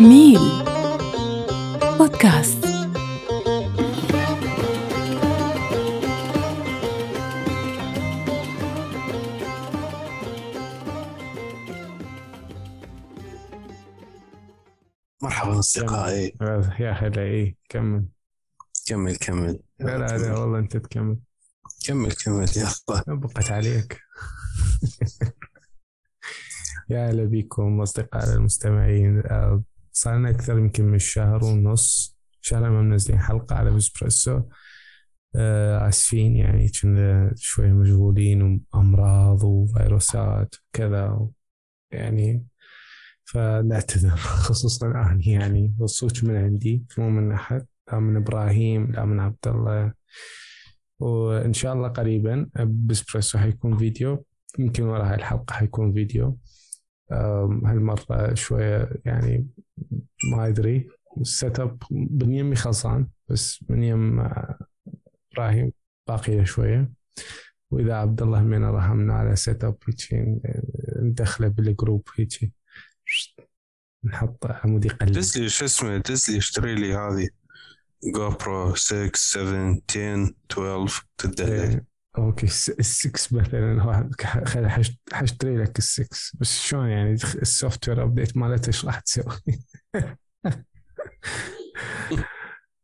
ميل بودكاست. مرحبا أصدقائي. يا هلا إيه كمل. كمل كمل. لا لا لا والله أنت تكمل. كمل كمل يلا بقت عليك. يا هلا بكم أصدقائنا المستمعين. صار لنا أكثر يمكن من شهر ونص. شهر ما منزلين حلقة على بسبريسو آه، اسفين يعني كنا شوي مشغولين وأمراض وفيروسات وكذا يعني. فنعتذر. خصوصا أنا يعني. والصوت من عندي مو من أحد. لا من إبراهيم لا من عبد الله. وإن شاء الله قريبا بسبريسو حيكون فيديو. يمكن ورا هاي الحلقة حيكون فيديو. هالمرة شوية يعني ما أدري. ال setup من يمي خلصان بس من يم آه، إبراهيم باقية شوية. وإذا عبد الله من رحمنا على setup هيك ندخله بالجروب هيك نحط عمود يقلب دز لي شو اسمه؟ دز لي اشتري لي هذه؟ GoPro 6 7 10 12 تدلع أوكي. الس- السكس مثلا حاشتري لك السكس. بس شلون يعني ال software update مالته إيش راح تسوي؟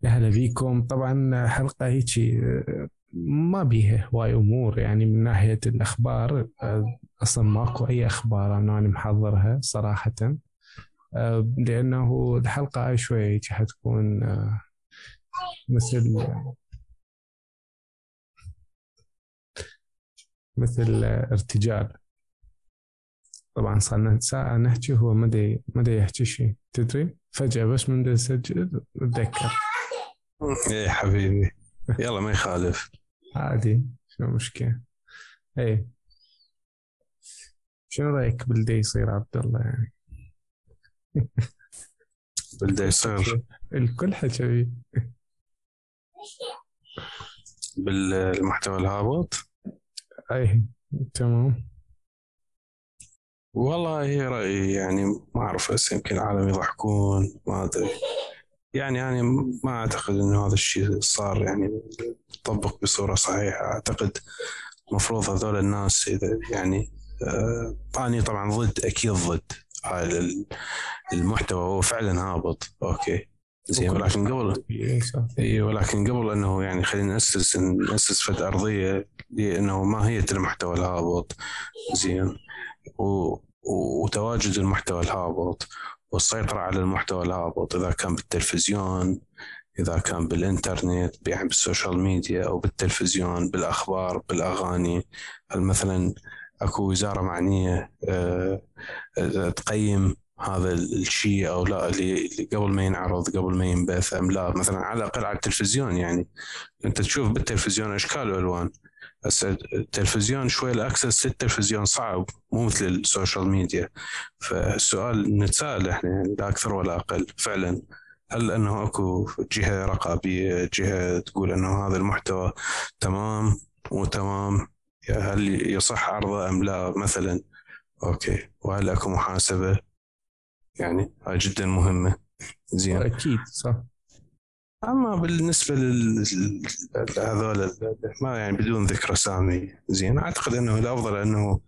يا هلا بيكم. طبعا حلقة آه، ما بيها هواي أمور. يعني من ناحية الأخبار أصلا ماكو أي أخبار أنا محضرها صراحة. لأنه الحلقة هاي شوية هيك حتكون آه، مثل مثل ارتجال. طبعا صرنا ساعة نحكي هو ما ما يحكي شيء تدري؟ فجأة بس من دا يسجل اتذكر إيه حبيبي. يلا ما يخالف. عادي شنو المشكلة اي شنو رأيك بالدي يصير عبد الله يعني؟ بدا يصير. الكل حكى. بالمحتوى الهابط؟ أي تمام. والله رأيي يعني ما أعرف هسه يمكن العالم يضحكون ما أدري. يعني يعني ما أعتقد إنه هذا الشيء صار يعني طبق بصورة صحيحة. أعتقد المفروض هذول الناس إذا يعني آه أنا طبعا ضد أكيد ضد. هاي ال- المحتوى هو فعلا هابط. أوكي. زين ولكن قبل أي اي ولكن قبل أنه يعني خلينا نأسس نأسس فد أرضية لأنه ماهيه المحتوى الهابط. زين. و... وتواجد المحتوى الهابط والسيطرة على المحتوى الهابط إذا كان بالتلفزيون إذا كان بالإنترنت يعني بالسوشيال ميديا أو بالتلفزيون بالأخبار بالأغاني. هل مثلا أكو وزارة معنية آه، آه، تقيم هذا الشيء أو لا اللي قبل ما ينعرض قبل ما ينبث أم لا. مثلا على الأقل على التلفزيون يعني. أنت تشوف بالتلفزيون إشكال وألوان. هسه التلفزيون شوي ال access للتلفزيون صعب مو مثل السوشيال ميديا. فالسؤال نتساءل إحنا يعني لا أكثر ولا أقل. فعلا. هل إنه أكو جهة رقابية جهة تقول إنه هذا المحتوى تمام مو تمام؟ هل يصح عرضه أم لا مثلا؟ أوكي. وهل أكو محاسبة؟ يعني. هاي جدا مهمة. زين. أكيد صح. أما بالنسبة لل- لهذول ما يعني بدون ذكر أسامي زين. أعتقد إنه الأفضل إنه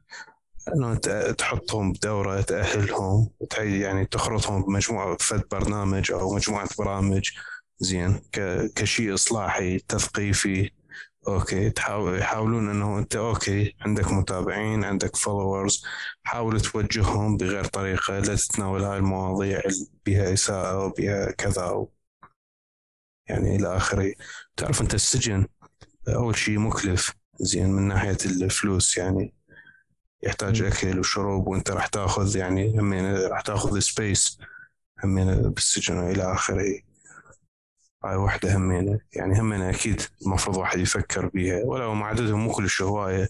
إنه ت- تحطهم بدورة تأهلهم وتح- يعني تخرطهم بمجموعة فد برنامج أو مجموعة برامج زين ك- كشيء إصلاحي تثقيفي أوكي تحاول يحاولون إنه أنت أوكي عندك متابعين عندك followers حاول توجههم بغير طريقة لا تتناول هاي المواضيع اللي بها إساءة وبها كذا و يعني إلى آخره. تعرف أنت السجن أول شيء مكلف زين من ناحية الفلوس يعني. يحتاج. أكل وشرب وأنت راح تأخذ يعني همين راح تأخذ space همين بالسجن وإلى آخره. هاي وحده همينة يعني همينة أكيد المفروض واحد يفكر بيها ولو مع عددهم مو كلش هواية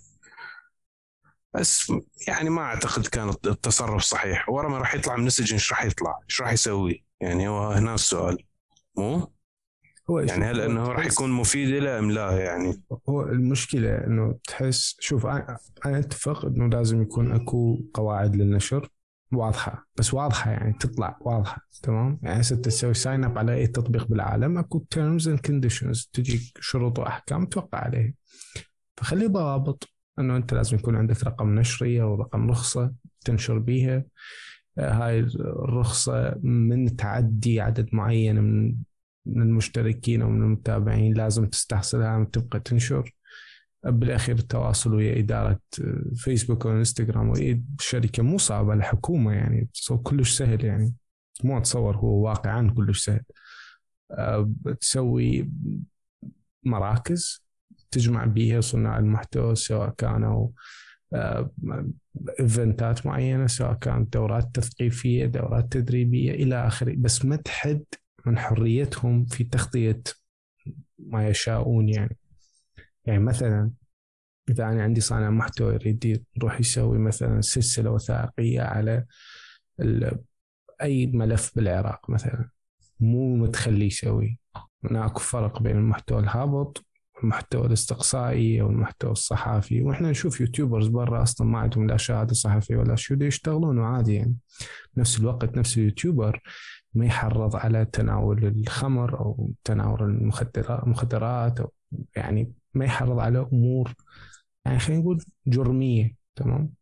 بس يعني ما أعتقد كان التصرف صحيح ورا ما راح يطلع من السجن إيش راح يطلع؟ إيش راح يسوي؟ يعني هو هنا السؤال مو؟ هو يعني هل إنه راح يكون مفيد له أم لا يعني؟ هو المشكلة إنه تحس شوف أنا أتفق إنه لازم يكون أكو قواعد للنشر واضحة بس واضحة يعني تطلع واضحة تمام؟ يعني هسه تسوي sign up على أي تطبيق بالعالم أكو terms and conditions تجيك شروط وأحكام توقع عليها. فخلي ضوابط إنه أنت لازم يكون عندك رقم نشر أو رقم رخصة تنشر بيها. آه، هاي الرخصة من تعدي عدد معين من من المشتركين أو من المتابعين لازم تستحصلها تبقى تنشر. بالأخير التواصل ويا إدارة فيسبوك وانستغرام ويا شركة مو صعبة الحكومة يعني كلش سهل يعني. مو أتصور هو واقعا كلش سهل. آه، تسوي مراكز تجمع بيها صناع المحتوى سواء كانوا ايفنتات معينة سواء كانت دورات تثقيفية دورات تدريبية إلى آخره. بس ما تحد من حريتهم في تغطية ما يشاءون يعني. يعني مثلا إذا أنا عندي صانع محتوى يريد يروح يسوي مثلا سلسلة وثائقية على أي ملف بالعراق مثلا مو متخلي يسوي. هناك فرق بين المحتوى الهابط المحتوى الاستقصائي أو المحتوى الصحافي. وإحنا نشوف يوتيوبرز برا أصلا ما عندهم لا شهادة صحفية ولا شو يشتغلون عادي يعني. بنفس الوقت نفس اليوتيوبر ما يحرض على تناول الخمر أو تناول المخدرات أو يعني ما يحرض على أمور. يعني خلينا نقول جرمية تمام؟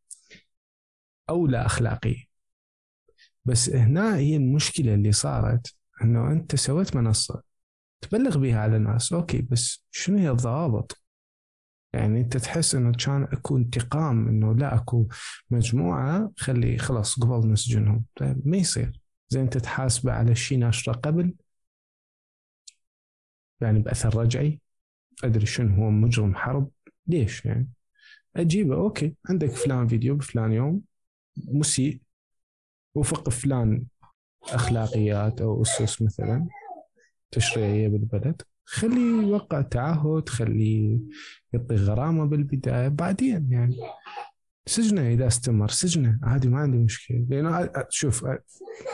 أو لا أخلاقية. بس هنا هي المشكلة اللي صارت إنه أنت سويت منصة تبلغ بها على الناس أوكي بس شنو هي الضوابط؟ يعني أنت تحس إنه كان أكو انتقام إنه لا أكو مجموعة خلي خلاص قبل نسجنهم. طيب ما يصير. زي أنت تحاسبه على شيء ناشره قبل يعني بأثر رجعي. أدري شنو هو مجرم حرب. ليش يعني؟ أجيبه. أوكي. عندك فلان فيديو بفلان يوم مسيء. وفق فلان أخلاقيات أو أسس مثلا. تشريعيه بالبلد خليه يوقع تعهد. خليه يعطي غرامة بالبداية. بعدين يعني سجنه إذا استمر. سجنه. عادي ما عندي مشكلة. لأنه شوف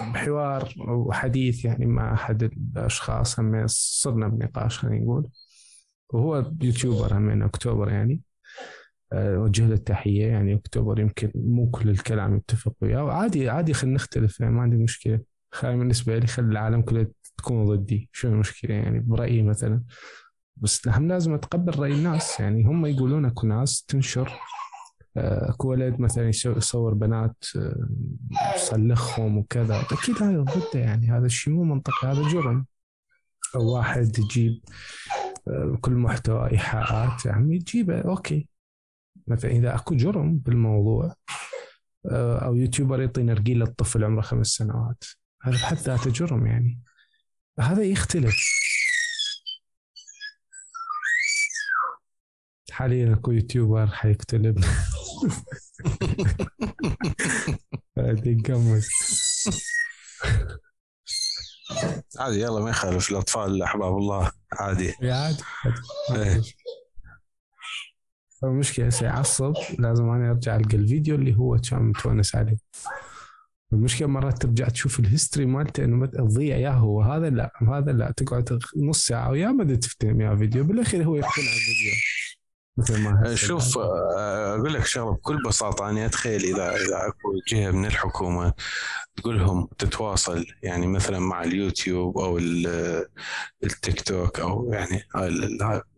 بحوار وحديث يعني مع أحد الأشخاص. هم صرنا بنقاش خلينا نقول. وهو يوتيوبر هم أكتوبر يعني. اوجه له التحية يعني أكتوبر يمكن مو كل الكلام يتفق وياه. وعادي عادي خلينا نختلف يعني ما عندي مشكلة. خلي بالنسبة لي خلي العالم كله تكون ضدي. شو المشكلة يعني؟ برأيي مثلا. بس هم لازم اتقبل رأي الناس. يعني هم يقولون أكو ناس تنشر. آه، أكو ولد مثلا يصور بنات آه، يصلخهم وكذا. أكيد هذا ضده يعني. هذا الشيء مو منطقي. هذا جرم. أو واحد يجيب آه، كل محتوى إيحاءات يعني تجيبه أوكي. مثلا إذا أكو جرم بالموضوع أو YouTuber يعطي نرجيله للطفل عمره خمس سنوات. هذا بحد ذاته جرم يعني. هذا يختلف. حاليا أكو يوتيوبر حيكتلب ينقمص عادي يلا ما يخالف الأطفال أحباب الله عادي. عادي. إيه. المشكلة هسه يعصب لازم أنا أرجع ألقى الفيديو اللي هو كان متونس عليه. المشكلة مرات ترجع تشوف الهيستوري مالته إنه تضيع يا هو هذا لا هذا لا تقعد نص ساعة ويا ما تفتهم يا فيديو بالأخير هو يقتنع الفيديو مثل ما شوف آه، أقول لك شغلة بكل بساطة أنا أتخيل إذا إذا أكو جهة من الحكومة تقول لهم تتواصل يعني مثلا مع اليوتيوب أو التيك توك أو يعني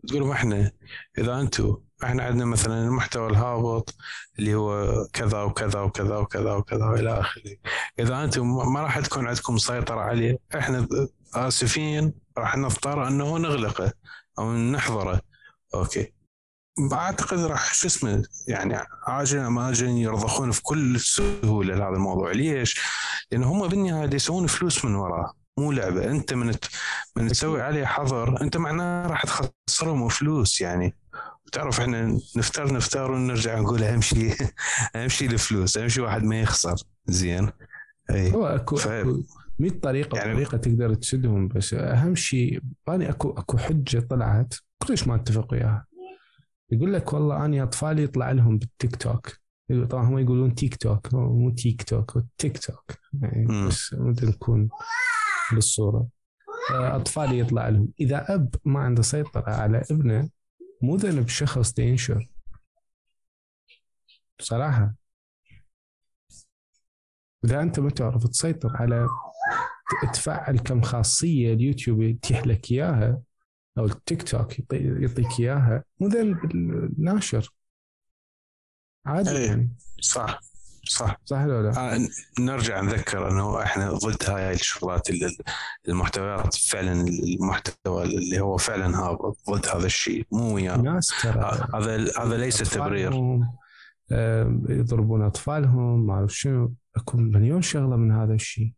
تقول لهم إحنا إذا أنتم إحنا عندنا مثلا المحتوى الهابط اللي هو كذا وكذا وكذا وكذا وكذا والى آخره. إذا أنتم ما راح تكون عندكم سيطرة عليه إحنا آسفين راح نضطر أنه نغلقه أو نحظره أوكي. أعتقد راح شو اسمه يعني عاجلا ما اجلا يرضخون في كل سهولة لهذا الموضوع. ليش؟ لأن هم بالنهاية يسوون فلوس من وراه مو لعبة. أنت من من تسوي عليه حظر أنت معناه راح تخسرهم فلوس يعني. تعرف إحنا نفتر نفتر ونرجع نقول أهم شيء أهم شيء الفلوس أهم شيء واحد ما يخسر. زين؟ اي هو اكو ف... 100 طريقة يعني طريقه تقدر تسدهم بس أهم شيء اني اكو أكو حجة طلعت كلش ما أتفق وياها. يقول لك والله اني اطفالي يطلع لهم بالتيك توك. طبعا هم يقولون تيك توك. مو تيك توك تيك توك. يعني بس ممكن نكون بالصورة. اطفالي يطلع لهم. إذا أب ما عنده سيطرة على ابنه مو ذنب شخص ينشر بصراحة. إذا أنت ما تعرف تسيطر على تفعل كم خاصية اليوتيوب يتيح لك إياها أو التيك توك يعطيك إياها مو ذنب الناشر. عادي إيه. يعني. صح صح. صح ولا لا؟ آه نرجع نذكر إنه إحنا ضد هاي الشغلات المحتويات. فعلا المحتوى اللي هو فعلا هابط ضد هذا الشيء مو وياه. ناس ترى. آه، هذا هذا ليس تبرير. آه، يضربون أطفالهم ما أعرف شنو. أكو مليون شغلة من هذا الشيء.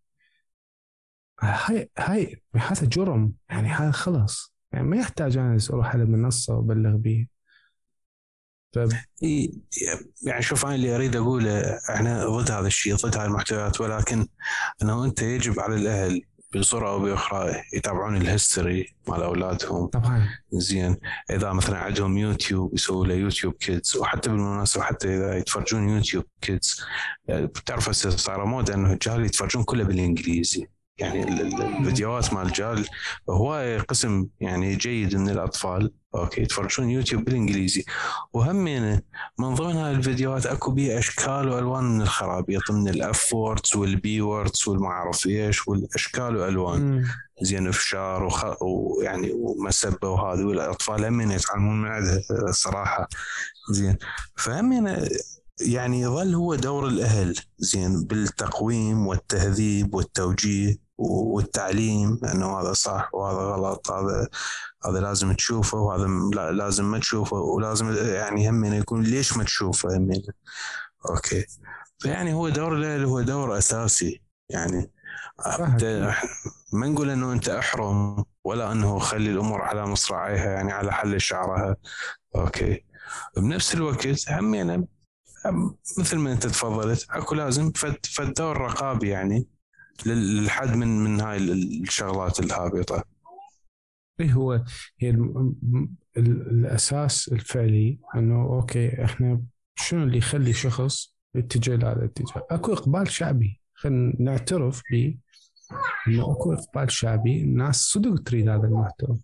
هاي هاي هذا جرم. يعني هذا خلص يعني ما يحتاج أنا أروح على منصة وأبلغ به ف إي، يعني شوف أنا اللي أريد أقوله إحنا ضد هذا الشيء ضد هاي المحتويات ولكن إنه أنت يجب على الأهل بصورة أو بأخرى يتابعون ال history مال أولادهم. طبعا زين. إذا مثلا عندهم يوتيوب يسووا له YouTube Kids وحتى بالمناسبة حتى إذا يتفرجون YouTube Kids بتعرف هسه صار موضه إنه الجال يتفرجون كله بالإنجليزي. يعني ال- ال- الفيديوهات مال الجال هواي قسم يعني جيد من الأطفال. أوكي يتفرجون يوتيوب بالإنجليزي. وهمينه من ضمن هاي الفيديوهات أكو بيه أشكال وألوان من الخرابيط من ال F words وال B words والما اعرف إيش والأشكال وألوان. زين افشار وخ... ويعني ومسبة وهذه والأطفال هم يتعلمون من عندها صراحة. زين فهم يعني يظل هو دور الأهل زين بالتقويم والتهذيب والتوجيه والتعليم إنه هذا صح وهذا غلط هذا هذا لازم تشوفه وهذا لا لازم ما تشوفه ولازم يعني همين يكون ليش ما تشوفه همين أوكي. فيعني هو دور الأهل هو دور أساسي يعني ما نقول إنه أنت أحرم ولا إنه خلي الأمور على مصراعيها يعني على حل شعرها. أوكي. بنفس الوقت همينا مثل ما أنت تفضلت أكو لازم فد فد دور رقابي يعني للحد من من هاي الشغلات الهابطة. اي هو هي الأساس الفعلي إنه أوكي إحنا شنو اللي يخلي شخص يتجه لهذا الاتجاه؟ أكو إقبال شعبي. خلينا نعترف به إنه أكو إقبال شعبي. الناس صدق تريد هذا المحتوى.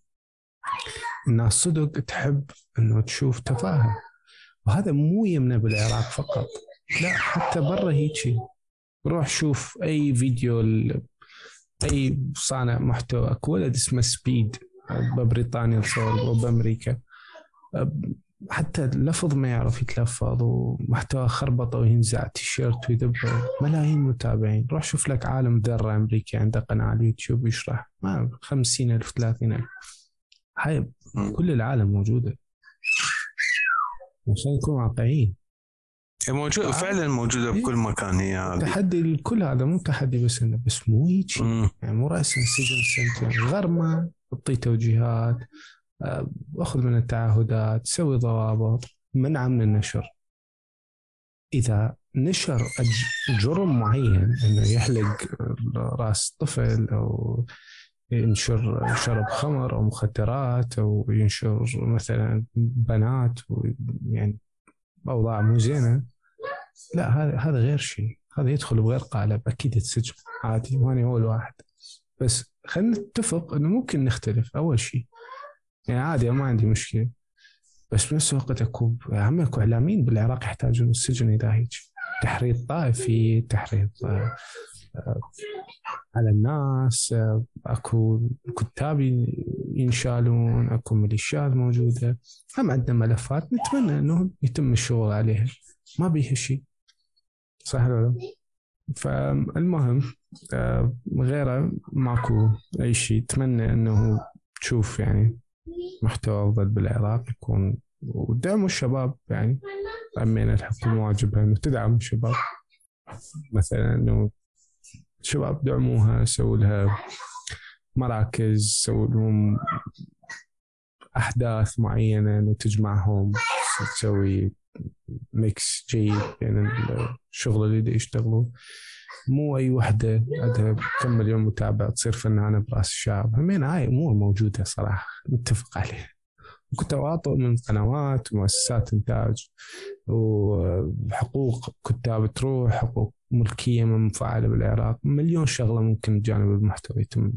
الناس صدق تحب إنه تشوف تفاهة. وهذا مو يمنا بالعراق فقط. لا حتى برا هيجي روح شوف أي فيديو أي صانع محتوى أكو ولد اسمه سبيد ببريطانيا تصور وبأمريكا. حتى اللفظ ما يعرف يتلفظ ومحتوى خربطة وينزع تيشيرت ويدبر ملايين متابعين. روح شوف لك عالم ذرة أمريكي عنده قناة على اليوتيوب يشرح. ما خمسين ألف ثلاثين ألف. هاي كل العالم موجودة. عشان نكون واقعيين. هي موجودة فعلا موجودة بكل مكان هي هذه. تحدي الكل هذا مو تحدي بس انه بس مو هيك. يعني مو راسا سجن سنتين غرمة تعطي توجيهات آه، أخذ من التعهدات سوي ضوابط منع من النشر. إذا نشر جرم معين إنه يحلق رأس طفل أو ينشر شرب خمر أو مخدرات أو ينشر مثلا بنات يعني أوضاع مو زينة. لا هذا هذا غير شيء. هذا يدخل بغير قالب. أكيد يتسجن عادي ماني هو الواحد. بس خلينا نتفق إنه ممكن نختلف. أول شيء يعني عادي ما عندي مشكلة. بس بنفس الوقت اكو هم أكو إعلاميين بالعراق يحتاجون السجن إذا هيك. تحريض طائفي تحريض آه، على الناس أكو كتاب ينشالون أكو ميليشيات موجودة. هم عندنا ملفات نتمنى انه يتم الشغل عليها ما بيها شيء صح ولا لا؟ فالمهم آه، غيره ماكو أي شيء اتمنى إنه تشوف يعني محتوى أفضل بالعراق يكون ودعموا الشباب يعني. أمين الحكومة واجبها إنه تدعم الشباب. مثلا إنه الشباب دعموها سووا لها مراكز سووا لهم أحداث معينة إنه تجمعهم تسوي ميكس جيد بين الشغل اللي دا مو أي وحدة عندها كم مليون متابع تصير فنانة برأس الشعب. همين هاي أمور موجودة صراحة نتفق عليها. وكنت تواطؤ من قنوات ومؤسسات إنتاج وحقوق كتاب تروح حقوق ملكية مفعله بالعراق. مليون شغلة ممكن بجانب المحتوى يتم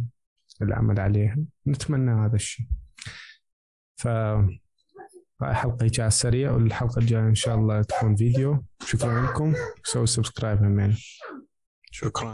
العمل عليها. نتمنى هذا الشيء. ف حلقة هيك على السريع والحلقة الجاية إن شاء الله تكون فيديو. شكرا لكم. سووا سبسكرايب همين شكرا.